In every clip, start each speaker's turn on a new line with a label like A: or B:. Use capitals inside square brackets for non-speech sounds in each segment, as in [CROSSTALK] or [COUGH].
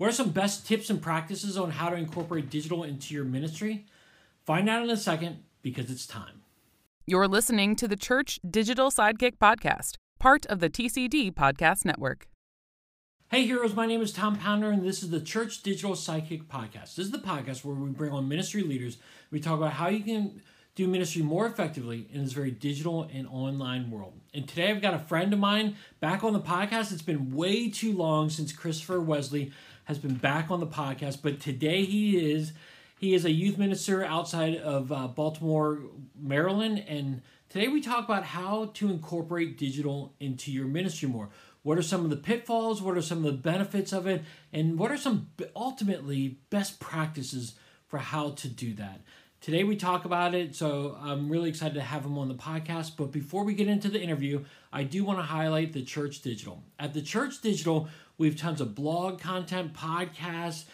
A: What are some best tips and practices on how to incorporate digital into your ministry? Find out in a second because it's time.
B: You're listening to the Church Digital Sidekick Podcast, part of the TCD Podcast Network.
A: Hey, heroes, my name is Tom Pounder, and this is the Church Digital Sidekick Podcast. This is the podcast where we bring on ministry leaders. We talk about how you can do ministry more effectively in this very digital and online world. And today I've got a friend of mine back on the podcast. It's been way too long since Christopher Wesley has been back on the podcast, but today he is. He is a youth minister outside of uh, Baltimore, Maryland, and today we talk about how to incorporate digital into your ministry more. What are some of the pitfalls? What are some of the benefits of it? And what are some ultimately best practices for how to do that? Today we talk about it, so I'm really excited to have him on the podcast. But before we get into the interview, I do want to highlight the Church Digital. At the Church Digital, we have tons of blog content, podcasts,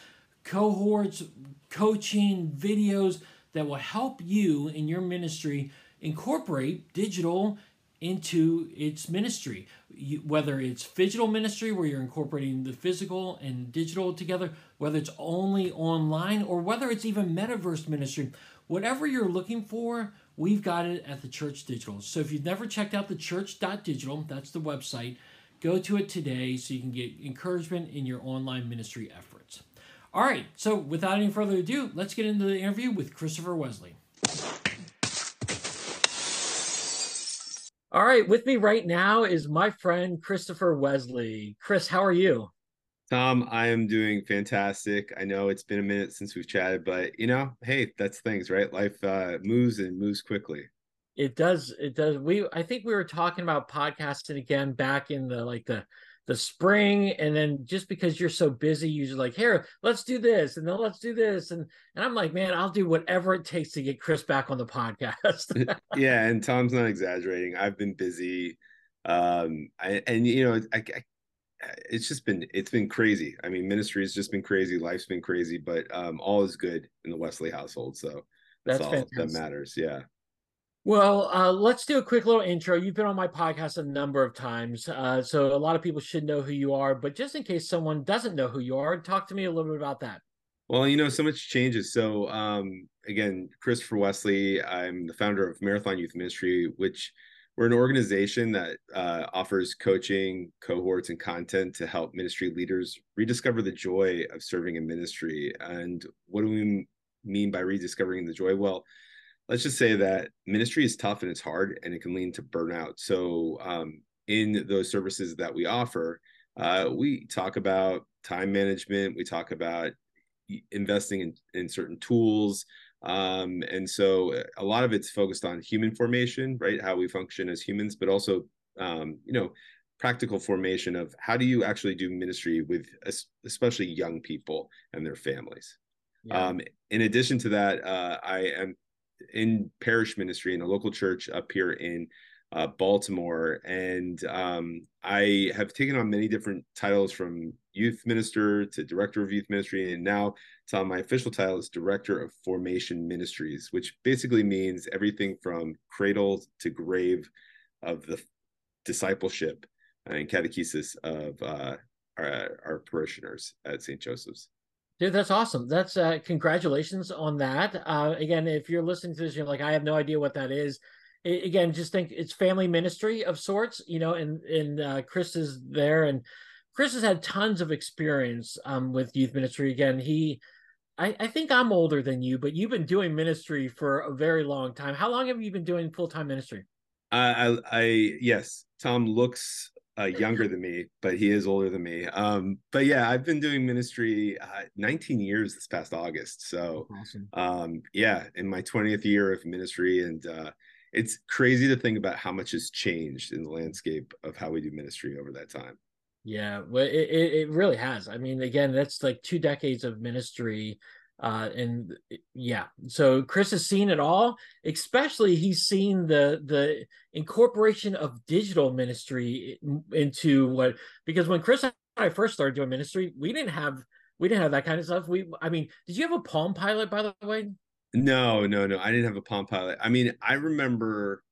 A: cohorts, coaching, videos that will help you in your ministry incorporate digital into its ministry. You, whether it's digital ministry, where you're incorporating the physical and digital together, whether it's only online, or whether it's even metaverse ministry, whatever you're looking for, we've got it at the Church Digital. So if you've never checked out the church.digital, that's the website Go to it today so you can get encouragement in your online ministry efforts. All right, so without any further ado, let's get into the interview with Christopher Wesley. All right, with me right now is my friend Christopher Wesley. Chris, how are you?
C: Tom, I am doing fantastic. I know it's been a minute since we've chatted, but you know, hey, that's things, right? Life uh, moves and moves quickly
A: it does it does we i think we were talking about podcasting again back in the like the the spring and then just because you're so busy you're like here let's do this and then let's do this and and i'm like man i'll do whatever it takes to get chris back on the podcast [LAUGHS]
C: yeah and tom's not exaggerating i've been busy um I, and you know I, I it's just been it's been crazy i mean ministry has just been crazy life's been crazy but um all is good in the wesley household so that's, that's all fantastic. that matters yeah
A: well, uh, let's do a quick little intro. You've been on my podcast a number of times, uh, so a lot of people should know who you are. But just in case someone doesn't know who you are, talk to me a little bit about that.
C: Well, you know, so much changes. So, um, again, Christopher Wesley, I'm the founder of Marathon Youth Ministry, which we're an organization that uh, offers coaching, cohorts, and content to help ministry leaders rediscover the joy of serving in ministry. And what do we mean by rediscovering the joy? Well, let's just say that ministry is tough and it's hard and it can lead to burnout. So, um, in those services that we offer, uh, we talk about time management, we talk about investing in, in certain tools. Um, and so a lot of it's focused on human formation, right? How we function as humans, but also, um, you know, practical formation of how do you actually do ministry with especially young people and their families. Yeah. Um, in addition to that, uh, I am in parish ministry in a local church up here in uh, Baltimore, and um, I have taken on many different titles from youth minister to director of youth ministry, and now so my official title is director of formation ministries, which basically means everything from cradle to grave of the discipleship and catechesis of uh, our, our parishioners at St. Joseph's.
A: Dude, that's awesome. That's uh congratulations on that. Uh again, if you're listening to this, you're like, I have no idea what that is. Again, just think it's family ministry of sorts, you know, and and uh Chris is there and Chris has had tons of experience um with youth ministry. Again, he I, I think I'm older than you, but you've been doing ministry for a very long time. How long have you been doing full time ministry?
C: I, I, I yes, Tom looks uh, younger than me, but he is older than me. Um, but yeah, I've been doing ministry uh, 19 years this past August. So, awesome. um, yeah, in my 20th year of ministry, and uh, it's crazy to think about how much has changed in the landscape of how we do ministry over that time.
A: Yeah, well, it, it really has. I mean, again, that's like two decades of ministry uh and yeah so chris has seen it all especially he's seen the the incorporation of digital ministry into what because when chris and i first started doing ministry we didn't have we didn't have that kind of stuff we i mean did you have a palm pilot by the way
C: no no no i didn't have a palm pilot i mean i remember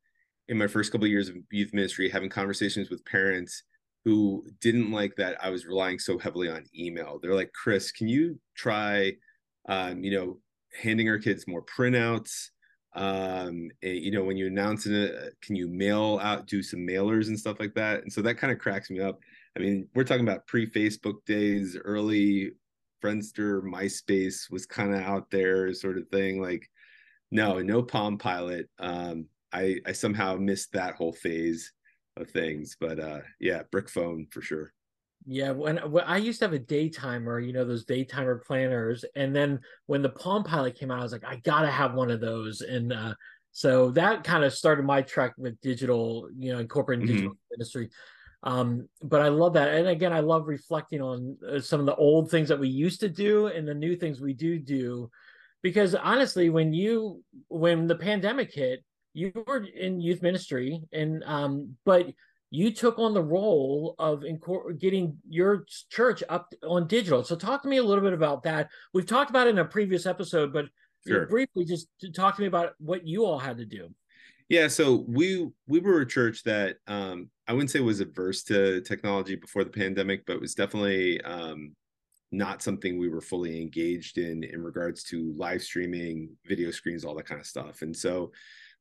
C: in my first couple of years of youth ministry having conversations with parents who didn't like that I was relying so heavily on email. They're like, Chris, can you try, um, you know, handing our kids more printouts? Um, and, you know, when you announce it, can you mail out, do some mailers and stuff like that? And so that kind of cracks me up. I mean, we're talking about pre Facebook days, early Friendster, MySpace was kind of out there, sort of thing. Like, no, no Palm Pilot. Um, I I somehow missed that whole phase of things, but uh, yeah, brick phone for sure.
A: Yeah, when, when I used to have a daytimer, you know, those daytimer planners, and then when the Palm Pilot came out, I was like, I gotta have one of those, and uh, so that kind of started my trek with digital, you know, incorporating mm-hmm. digital industry. Um, but I love that, and again, I love reflecting on uh, some of the old things that we used to do and the new things we do do, because honestly, when you when the pandemic hit, you were in youth ministry, and um, but you took on the role of incor- getting your church up on digital. So talk to me a little bit about that. We've talked about it in a previous episode, but sure. briefly, just talk to me about what you all had to do.
C: Yeah, so we we were a church that um, I wouldn't say was averse to technology before the pandemic, but was definitely um, not something we were fully engaged in in regards to live streaming, video screens, all that kind of stuff. And so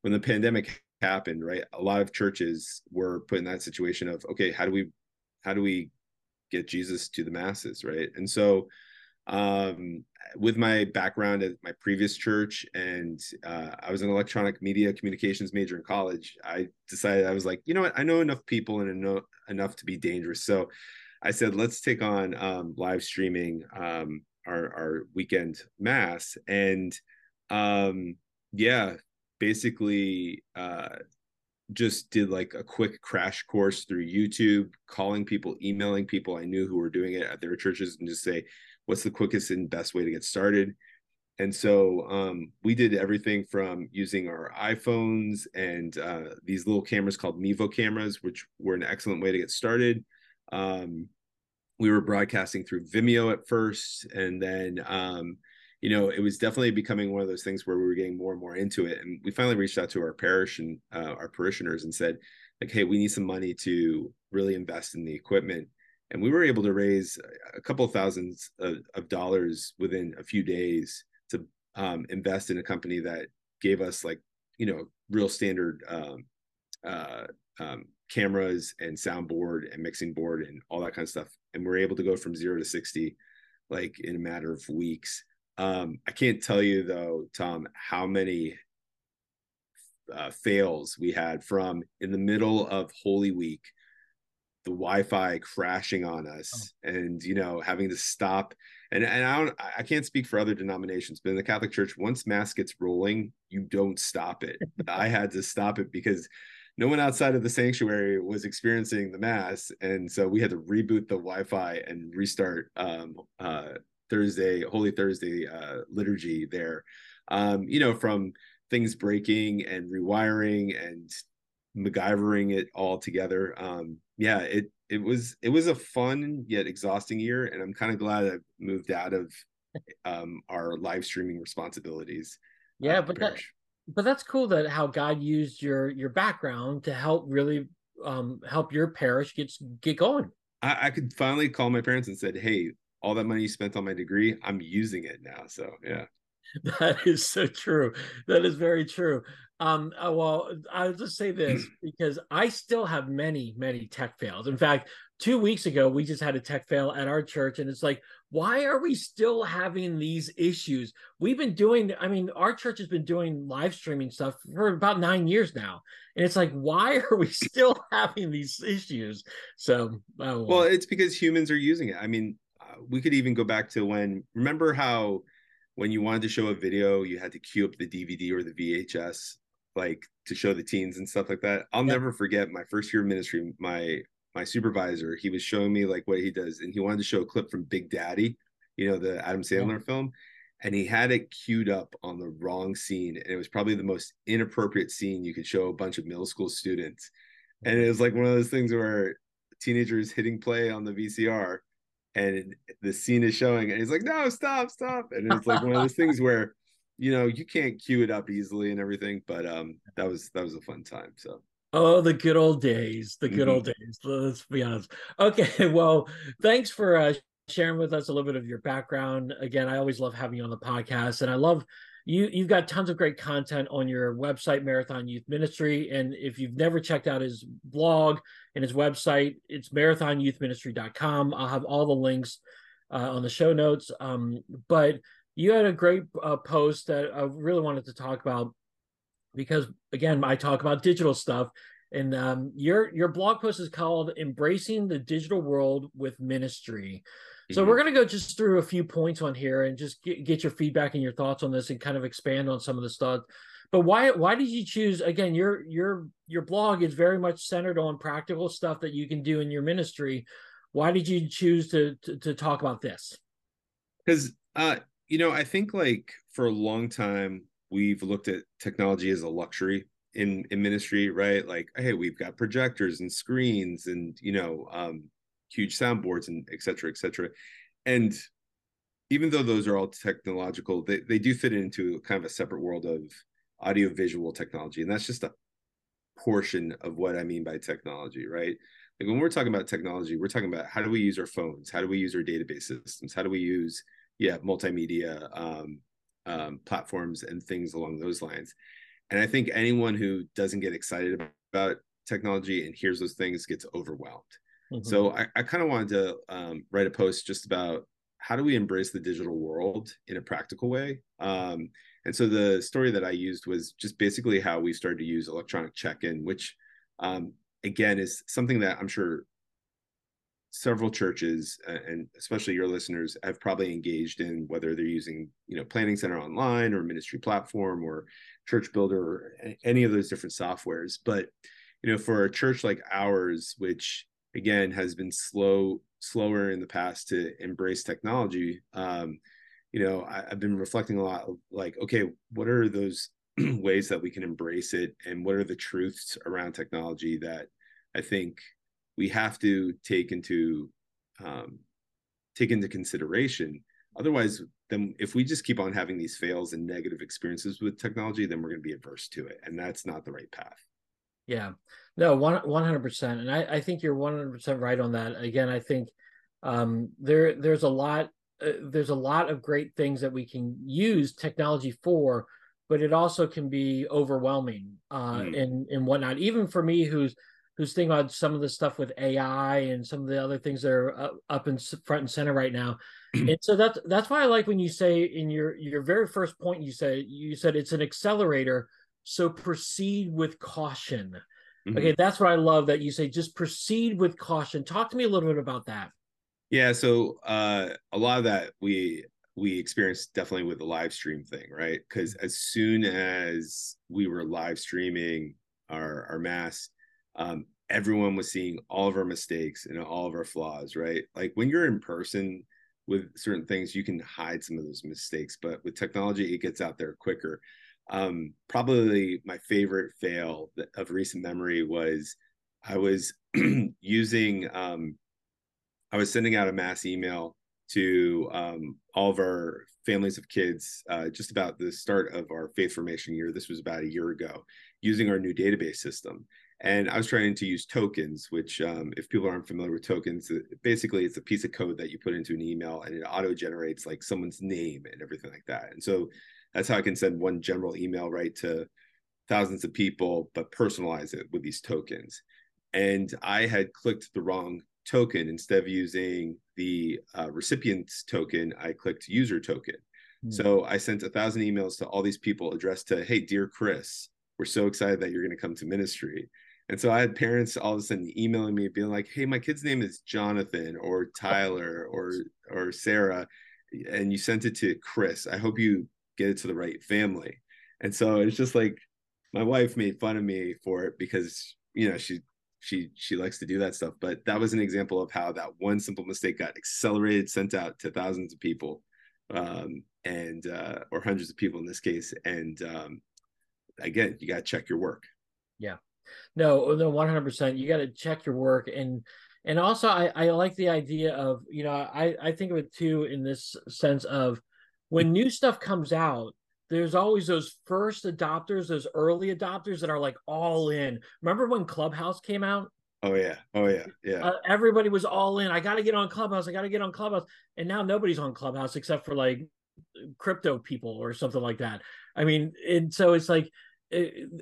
C: when the pandemic happened, right, a lot of churches were put in that situation of okay, how do we how do we get Jesus to the masses, right? And so um, with my background at my previous church and uh, i was an electronic media communications major in college i decided i was like you know what? I know enough people and know enough to be dangerous. So i said let's take on um, live streaming um, our, our weekend mass. And um, yeah basically uh, just did like a quick crash course through youtube calling people emailing people i knew who were doing it at their churches and just say what's the quickest and best way to get started and so um, we did everything from using our iPhones and uh, these little cameras called Mevo cameras, which were an excellent way to get started. Um, we were broadcasting through Vimeo at first, and then um, you know it was definitely becoming one of those things where we were getting more and more into it. And we finally reached out to our parish and uh, our parishioners and said, like, hey, we need some money to really invest in the equipment and we were able to raise a couple of thousands of, of dollars within a few days to um, invest in a company that gave us like you know real standard um, uh, um, cameras and soundboard and mixing board and all that kind of stuff and we're able to go from zero to 60 like in a matter of weeks. Um, i can't tell you though tom how many uh, fails we had from in the middle of holy week the Wi-Fi crashing on us oh. and you know having to stop. And and I don't I can't speak for other denominations but in the Catholic Church once mass gets rolling you don't stop it. [LAUGHS] I had to stop it because no one outside of the sanctuary was experiencing the mass. And so we had to reboot the Wi-Fi and restart um, uh, Thursday Holy Thursday uh, liturgy there. Um, you know from things breaking and rewiring and MacGyvering it all together. Um, yeah, it it was it was a fun yet exhausting year, and I'm kind of glad I moved out of um, our live streaming responsibilities.
A: Yeah, uh, but that but that's cool that how God used your your background to help really um, help your parish get get going.
C: I, I could finally call my parents and said, "Hey, all that money you spent on my degree, I'm using it now." So yeah. [LAUGHS]
A: That is so true. That is very true. Um, uh, well, I'll just say this [CLEARS THROAT] because I still have many, many tech fails. In fact, two weeks ago, we just had a tech fail at our church, and it's like, why are we still having these issues? We've been doing, I mean, our church has been doing live streaming stuff for about nine years now. And it's like, why are we still [LAUGHS] having these issues? So,
C: oh, well, it's because humans are using it. I mean, uh, we could even go back to when, remember how when you wanted to show a video, you had to queue up the DVD or the VHS, like to show the teens and stuff like that. I'll never forget my first year of ministry. My my supervisor, he was showing me like what he does, and he wanted to show a clip from Big Daddy, you know, the Adam Sandler film, and he had it queued up on the wrong scene, and it was probably the most inappropriate scene you could show a bunch of middle school students, and it was like one of those things where teenagers hitting play on the VCR and the scene is showing and he's like no stop stop and it's like one of those [LAUGHS] things where you know you can't cue it up easily and everything but um that was that was a fun time so
A: Oh, the good old days, the good mm-hmm. old days. Let's be honest. Okay, [LAUGHS] well, thanks for uh, sharing with us a little bit of your background. Again, I always love having you on the podcast, and I love you. You've got tons of great content on your website, Marathon Youth Ministry, and if you've never checked out his blog and his website, it's marathonyouthministry.com. I'll have all the links uh, on the show notes. Um, but you had a great uh, post that I really wanted to talk about because again, I talk about digital stuff, and um, your your blog post is called "Embracing the Digital World with Ministry." So mm-hmm. we're going to go just through a few points on here and just get, get your feedback and your thoughts on this, and kind of expand on some of the stuff. But why why did you choose again? Your your your blog is very much centered on practical stuff that you can do in your ministry. Why did you choose to to, to talk about this?
C: Because uh, you know, I think like for a long time we've looked at technology as a luxury in in ministry, right? Like, hey, we've got projectors and screens and you know, um, huge soundboards and et cetera, et cetera. And even though those are all technological, they, they do fit into kind of a separate world of audio visual technology. And that's just a portion of what I mean by technology, right? Like when we're talking about technology, we're talking about how do we use our phones? How do we use our database systems? How do we use yeah multimedia um, um, platforms and things along those lines and i think anyone who doesn't get excited about technology and hears those things gets overwhelmed mm-hmm. so i, I kind of wanted to um, write a post just about how do we embrace the digital world in a practical way um, and so the story that i used was just basically how we started to use electronic check-in which um, again is something that i'm sure several churches and especially your listeners have probably engaged in whether they're using you know planning center online or ministry platform or church builder or any of those different softwares but you know for a church like ours which again has been slow slower in the past to embrace technology um you know I, have been reflecting a lot like okay what are those [CLEARS THROAT] ways that we can embrace it and what are the truths around technology that i think we have to take into um, take into consideration. Otherwise, then if we just keep on having these fails and negative experiences with technology, then we're going to be adverse to it, and that's not the right path.
A: Yeah, no, one one hundred percent, and I, I think you're one hundred percent right on that. Again, I think um, there there's a lot uh, there's a lot of great things that we can use technology for, but it also can be overwhelming uh, mm. and and whatnot. Even for me, who's who's thinking about some of the stuff with AI and some of the other things that are up in front and center right now. [CLEARS THROAT] and so that's that's why I like when you say in your your very first point you said you said it's an accelerator. So proceed with caution. Mm-hmm. Okay, that's what I love that you say. Just proceed with caution. Talk to me a little bit about that.
C: Yeah, so uh, a lot of that we we experienced definitely with the live stream thing, right? Because as soon as we were live streaming our our mass, um, everyone was seeing all of our mistakes and all of our flaws, right? Like when you're in person with certain things, you can hide some of those mistakes, but with technology, it gets out there quicker. Um, probably my favorite fail of recent memory was I was [CLEARS THROAT] using, um, I was sending out a mass email to um, all of our families of kids uh, just about the start of our faith formation year. This was about a year ago, using our new database system and I was trying to use tokens, which, um, if people aren't familiar with tokens, basically it's a piece of code that you put into an email and it auto generates like someone's name and everything like that. And so that's how I can send one general email right to thousands of people, but personalize it with these tokens. And I had clicked the wrong token instead of using the uh, recipient's token, I clicked user token. Mm-hmm. So I sent a thousand emails to all these people addressed to, hey, dear Chris, we're so excited that you're going to come to ministry. And so I had parents all of a sudden emailing me, being like, "Hey, my kid's name is Jonathan or Tyler or or Sarah, and you sent it to Chris. I hope you get it to the right family." And so it's just like my wife made fun of me for it because you know she she she likes to do that stuff. But that was an example of how that one simple mistake got accelerated, sent out to thousands of people, um, and uh, or hundreds of people in this case. And um, again, you got to check your work.
A: Yeah. No, no, one hundred percent. You got to check your work, and and also I I like the idea of you know I I think of it too in this sense of when new stuff comes out, there's always those first adopters, those early adopters that are like all in. Remember when Clubhouse came out?
C: Oh yeah, oh yeah, yeah.
A: Uh, everybody was all in. I got to get on Clubhouse. I got to get on Clubhouse. And now nobody's on Clubhouse except for like crypto people or something like that. I mean, and so it's like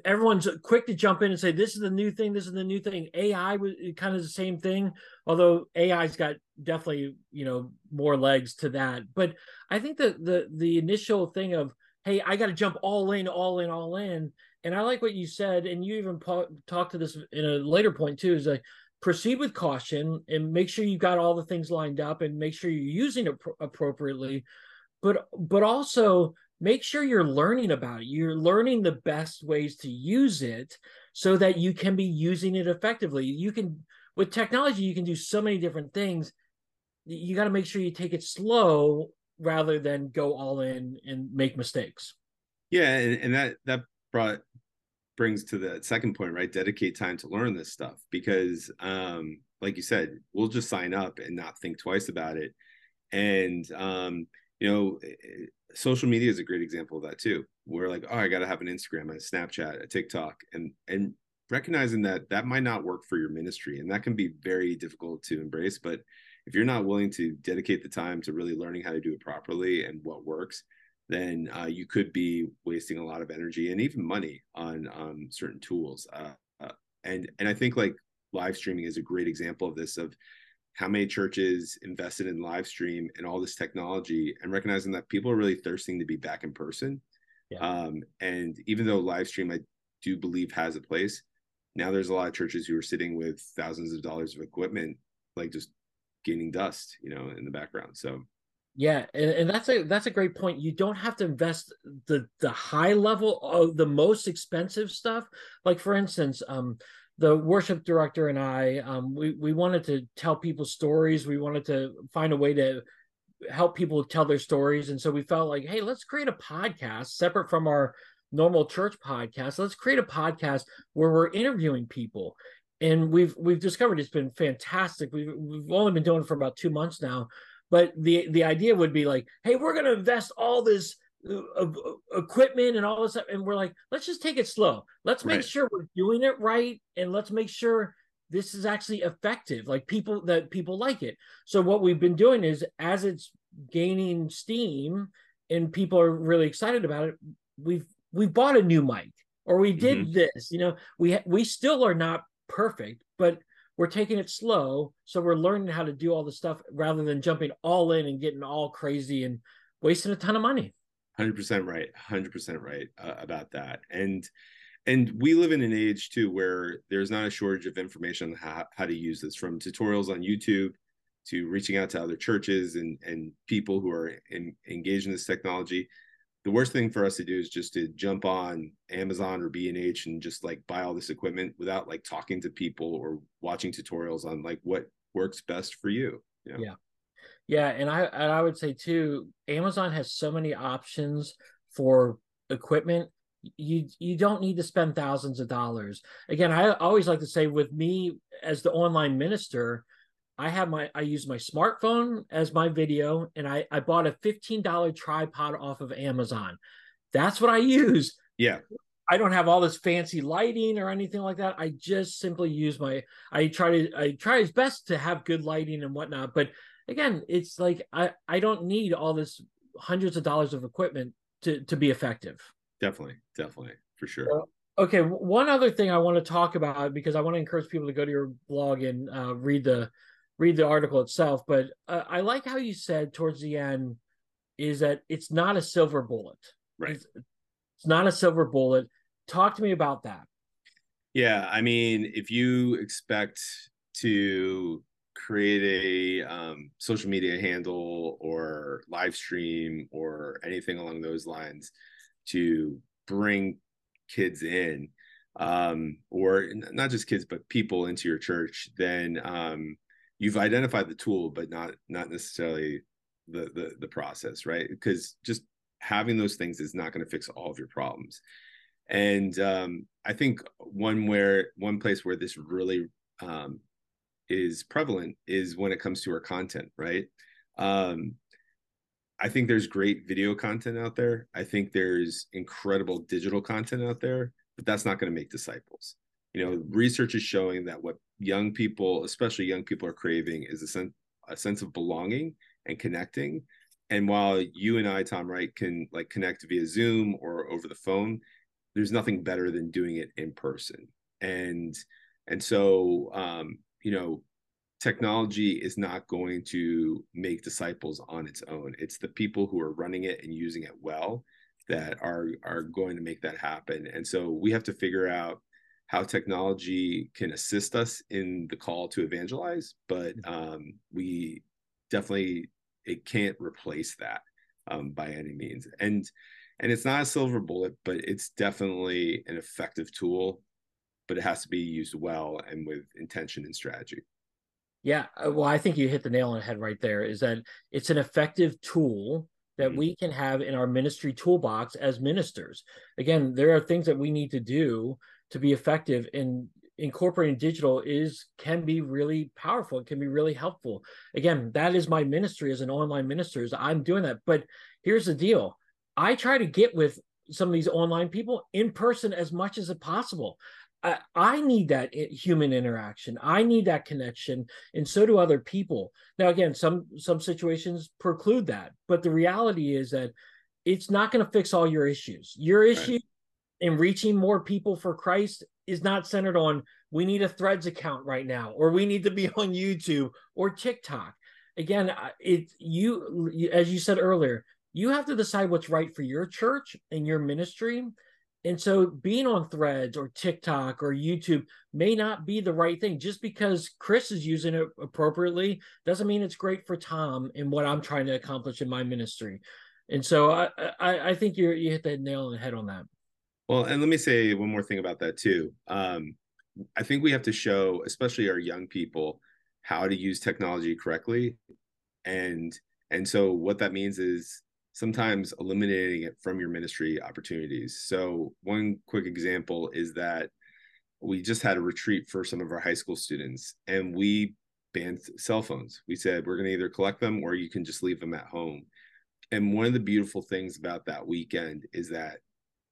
A: everyone's quick to jump in and say this is the new thing. This is the new thing. AI was kind of the same thing, although AI's got definitely you know more legs to that. But I think that the the initial thing of hey, I got to jump all in, all in, all in. And I like what you said, and you even po- talked to this in a later point too. Is like proceed with caution and make sure you've got all the things lined up and make sure you're using it pro- appropriately, but but also make sure you're learning about it. You're learning the best ways to use it so that you can be using it effectively. You can with technology, you can do so many different things. You got to make sure you take it slow rather than go all in and make mistakes.
C: Yeah, and, and that that brought brings to the second point, right? Dedicate time to learn this stuff because um like you said, we'll just sign up and not think twice about it. And um you know, eh, eh, social media is a great example of that too. We're like, oh, I got to have an Instagram, a Snapchat, a TikTok, and and recognizing that that might not work for your ministry, and that can be very difficult to embrace. But if you're not willing to dedicate the time to really learning how to do it properly and what works, then uh, you could be wasting a lot of energy and even money on um, certain tools. Uh, uh, and and I think like live streaming is a great example of this of how many churches invested in live stream and all this technology and recognizing that people are really thirsting to be back in person. Yeah. Um, and even though live stream I do believe has a place, now there's a lot of churches who are sitting with thousands of dollars of equipment, like just gaining dust, you know, in the background. So
A: yeah, and, and that's a that's a great point. You don't have to invest the the high level of the most expensive stuff. Like for instance, um, the worship director and I, um, we we wanted to tell people stories. We wanted to find a way to help people tell their stories, and so we felt like, hey, let's create a podcast separate from our normal church podcast. Let's create a podcast where we're interviewing people and we've we've discovered it's been fantastic. We've we've only been doing it for about two months now, but the the idea would be like, hey, we're going to invest all this equipment and all this stuff, and we're like, let's just take it slow. Let's make right. sure we're doing it right, and let's make sure this is actually effective. Like people that people like it. So what we've been doing is as it's gaining steam and people are really excited about it, we've we've bought a new mic or we did mm-hmm. this. You know, we we still are not perfect, but we're taking it slow. So we're learning how to do all the stuff rather than jumping all in and getting all crazy and wasting a ton of money.
C: 100% right. 100% right uh, about that. And, and we live in an age too where there's not a shortage of information on how, how to use this from tutorials on YouTube to reaching out to other churches and, and people who are in, engaged in this technology the worst thing for us to do is just to jump on Amazon or B&H and just like buy all this equipment without like talking to people or watching tutorials on like what works best for you.
A: you know? Yeah. Yeah, and I and I would say too, Amazon has so many options for equipment. You you don't need to spend thousands of dollars. Again, I always like to say with me as the online minister, I have my I use my smartphone as my video, and I I bought a fifteen dollar tripod off of Amazon. That's what I use.
C: Yeah.
A: I don't have all this fancy lighting or anything like that. I just simply use my. I try to. I try as best to have good lighting and whatnot. But again, it's like I. I don't need all this hundreds of dollars of equipment to to be effective.
C: Definitely, definitely, for sure.
A: okay, one other thing I want to talk about because I want to encourage people to go to your blog and uh, read the read the article itself, but uh, I like how you said towards the end is that it's not a silver bullet.
C: Right.
A: It's, it's not a silver bullet. Talk to me about that.
C: Yeah, I mean, if you expect to create a um, social media handle or live stream or anything along those lines to bring kids in um, or not just kids but people into your church then um, you've identified the tool but not not necessarily the the, the process right? Because just having those things is not going to fix all of your problems. And um, i think one where one place where this really um, is prevalent is when it comes to our content right um, I think there's great video content out there. I think there's incredible digital content out there, but that's not going to make disciples. You know, research is showing that what young people, especially young people, are craving is a sense a sense of belonging and connecting. And while you and I, Tom, right, can like connect via Zoom or over the phone, there's nothing better than doing it in person. And and so um, you know, technology is not going to make disciples on its own. It's the people who are running it and using it well that are are going to make that happen. And so we have to figure out how technology can assist us in the call to evangelize, but mm-hmm. um, we definitely it can't replace that um, by any means. And and it's not a silver bullet, but it's definitely an effective tool. But it has to be used well and with intention and strategy.
A: Yeah, uh, well, I think you hit the nail on the head right there. Is that it's an effective tool that mm-hmm. we can have in our ministry toolbox as ministers. Again, there are things that we need to do to be effective in incorporating digital is can be really powerful it can be really helpful again that is my ministry as an online minister is i'm doing that but here's the deal i try to get with some of these online people in person as much as possible I, I need that human interaction i need that connection and so do other people now again some some situations preclude that but the reality is that it's not going to fix all your issues your issue right and reaching more people for Christ is not centered on we need a threads account right now or we need to be on YouTube or TikTok. Again, it you as you said earlier, you have to decide what's right for your church and your ministry. And so being on threads or TikTok or YouTube may not be the right thing. Just because Chris is using it appropriately doesn't mean it's great for Tom and what I'm trying to accomplish in my ministry. And so I I, I think you you hit the nail on the head on that.
C: Well, and let me say one more thing about that too. Um, I think we have to show, especially our young people, how to use technology correctly, and and so what that means is sometimes eliminating it from your ministry opportunities. So one quick example is that we just had a retreat for some of our high school students, and we banned cell phones. We said we're going to either collect them or you can just leave them at home. And one of the beautiful things about that weekend is that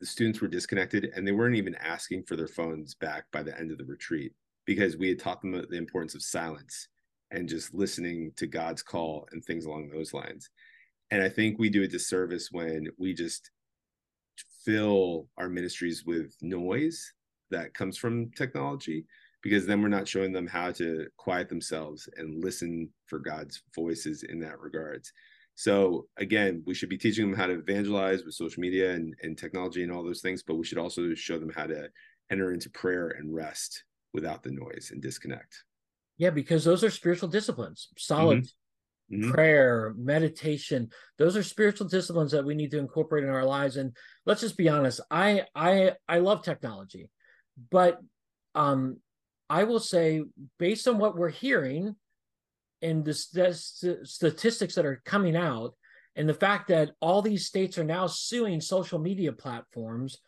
C: the students were disconnected and they weren't even asking for their phones back by the end of the retreat because we had taught them the importance of silence and just listening to God's call and things along those lines. And I think we do a disservice when we just fill our ministries with noise that comes from technology because then we're not showing them how to quiet themselves and listen for God's voices in that regards. So again, we should be teaching them how to evangelize with social media and, and technology and all those things, but we should also show them how to enter into prayer and rest without the noise and disconnect.
A: Yeah, because those are spiritual disciplines. Solid mm-hmm. Mm-hmm. prayer, meditation. Those are spiritual disciplines that we need to incorporate in our lives. And let's just be honest. I I I love technology, but um I will say, based on what we're hearing, and the st- statistics that are coming out and the fact that all these states are now suing social media platforms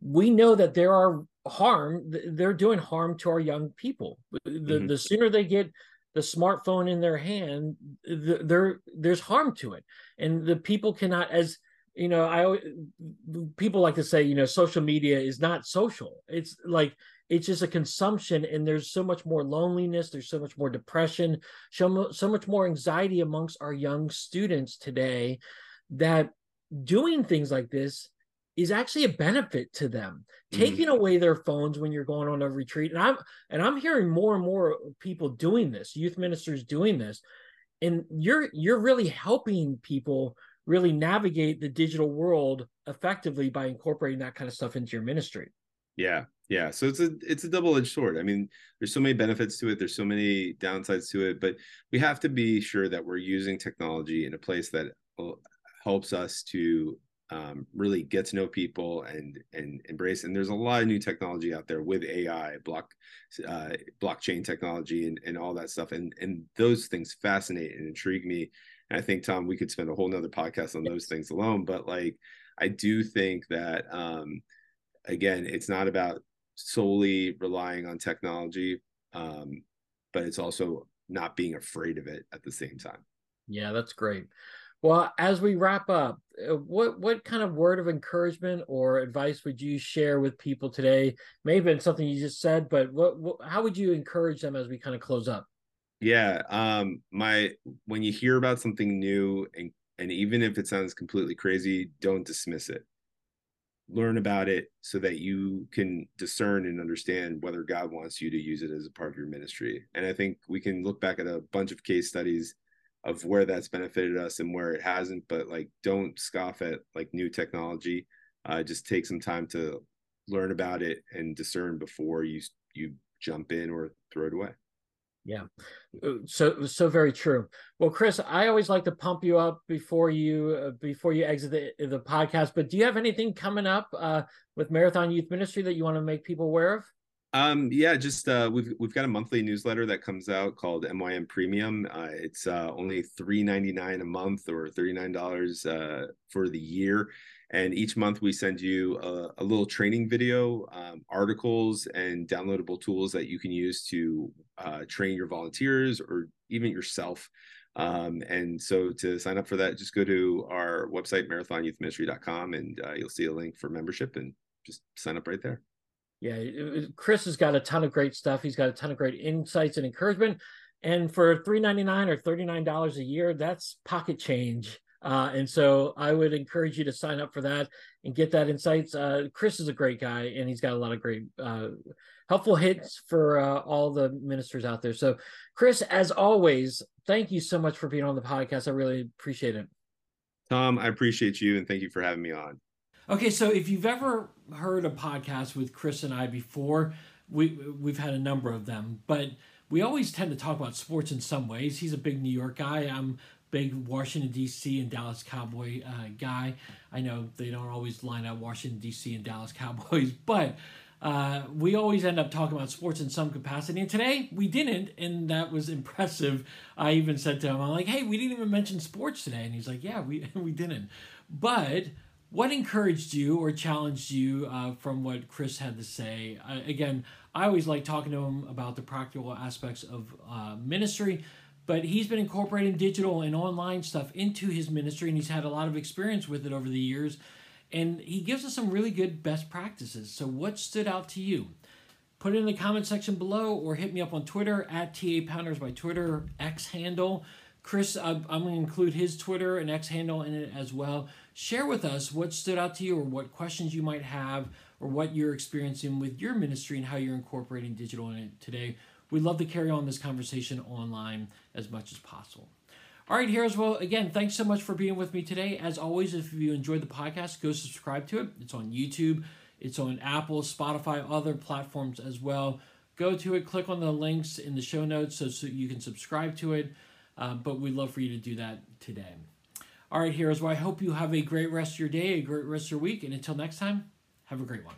A: we know that there are harm they're doing harm to our young people the, mm-hmm. the sooner they get the smartphone in their hand the, there there's harm to it. And the people cannot as you know i people like to say you know social media is not social. It's like it's just a consumption and there's so much more loneliness there's so much more depression so, so much more anxiety amongst our young students today that doing things like this is actually a benefit to them. Mm-hmm. taking away their phones when you're going on a retreat and i'm and i'm hearing more and more people doing this youth ministers doing this and you're you're really helping people really navigate the digital world effectively by incorporating that kind of stuff into your ministry.
C: Yeah yeah. So it's a it's a double-edged sword. I mean there's so many benefits to it. There's so many downsides to it but we have to be sure that we're using technology in a place that helps us to um, really get to know people and and embrace and there's a lot of new technology out there with ai block uh, blockchain technology and, and all that stuff and and those things fascinate and intrigue me and i think tom we could spend a whole nother podcast on those things alone but like i do think that um again it's not about solely relying on technology, um, but it's also not being afraid of it at the same time.
A: Yeah, that's great. Well, as we wrap up, uh, what what kind of word of encouragement or advice would you share with people today? Maybe it's something you just said, but what, what how would you encourage them as we kind of close up?
C: Yeah, um, my when you hear about something new and and even if it sounds completely crazy, don't dismiss it. Learn about it so that you can discern and understand whether God wants you to use it as a part of your ministry. And I think we can look back at a bunch of case studies of where that's benefited us and where it hasn't but like don't scoff at like new technology. Uh, just take some time to learn about it and discern before you you jump in or throw it away.
A: Yeah. Uh, so so very true. Well chris i always like to pump you up before you uh, before you exit the, the podcast but do you have anything coming up uh, with marathon youth ministry that you want to make people aware of
C: um, yeah, just uh, we've we've got a monthly newsletter that comes out called MYM Premium. Uh, it's uh, only three ninety nine a month or thirty nine dollars uh, for the year, and each month we send you a, a little training video, um, articles, and downloadable tools that you can use to uh, train your volunteers or even yourself. Um, and so to sign up for that, just go to our website marathonyouthministry.com and uh, you'll see a link for membership and just sign up right there.
A: Yeah, Chris has got a ton of great stuff. He's got a ton of great insights and encouragement. And for three ninety nine or thirty nine dollars a year, that's pocket change. Uh, and so I would encourage you to sign up for that and get that insights. Uh, Chris is a great guy, and he's got a lot of great, uh, helpful hits for uh, all the ministers out there. So, Chris, as always, thank you so much for being on the podcast. I really appreciate it.
C: Tom, I appreciate you, and thank you for having me on.
A: Okay, so if you've ever heard a podcast with Chris and I before, we we've had a number of them, but we always tend to talk about sports in some ways. He's a big New York guy. I'm big Washington D.C. and Dallas Cowboy uh, guy. I know they don't always line up Washington D.C. and Dallas [LAUGHS] Cowboys, but uh, we always end up talking about sports in some capacity. And today we didn't, and that was impressive. I even said to him, "I'm like, hey, we didn't even mention sports today," and he's like, "Yeah, we [LAUGHS] we didn't," but what encouraged you or challenged you uh, from what Chris had to say? Again, I always like talking to him about the practical aspects of uh, ministry, but he's been incorporating digital and online stuff into his ministry, and he's had a lot of experience with it over the years. And he gives us some really good best practices. So, what stood out to you? Put it in the comment section below or hit me up on Twitter at TA Pounders, my Twitter X handle. Chris, I'm going to include his Twitter and X handle in it as well. Share with us what stood out to you or what questions you might have or what you're experiencing with your ministry and how you're incorporating digital in it today. We'd love to carry on this conversation online as much as possible. All right, here's well. Again, thanks so much for being with me today. As always, if you enjoyed the podcast, go subscribe to it. It's on YouTube, it's on Apple, Spotify, other platforms as well. Go to it, click on the links in the show notes so, so you can subscribe to it. Uh, but we'd love for you to do that today. All right, heroes. Well, I hope you have a great rest of your day, a great rest of your week, and until next time, have a great one.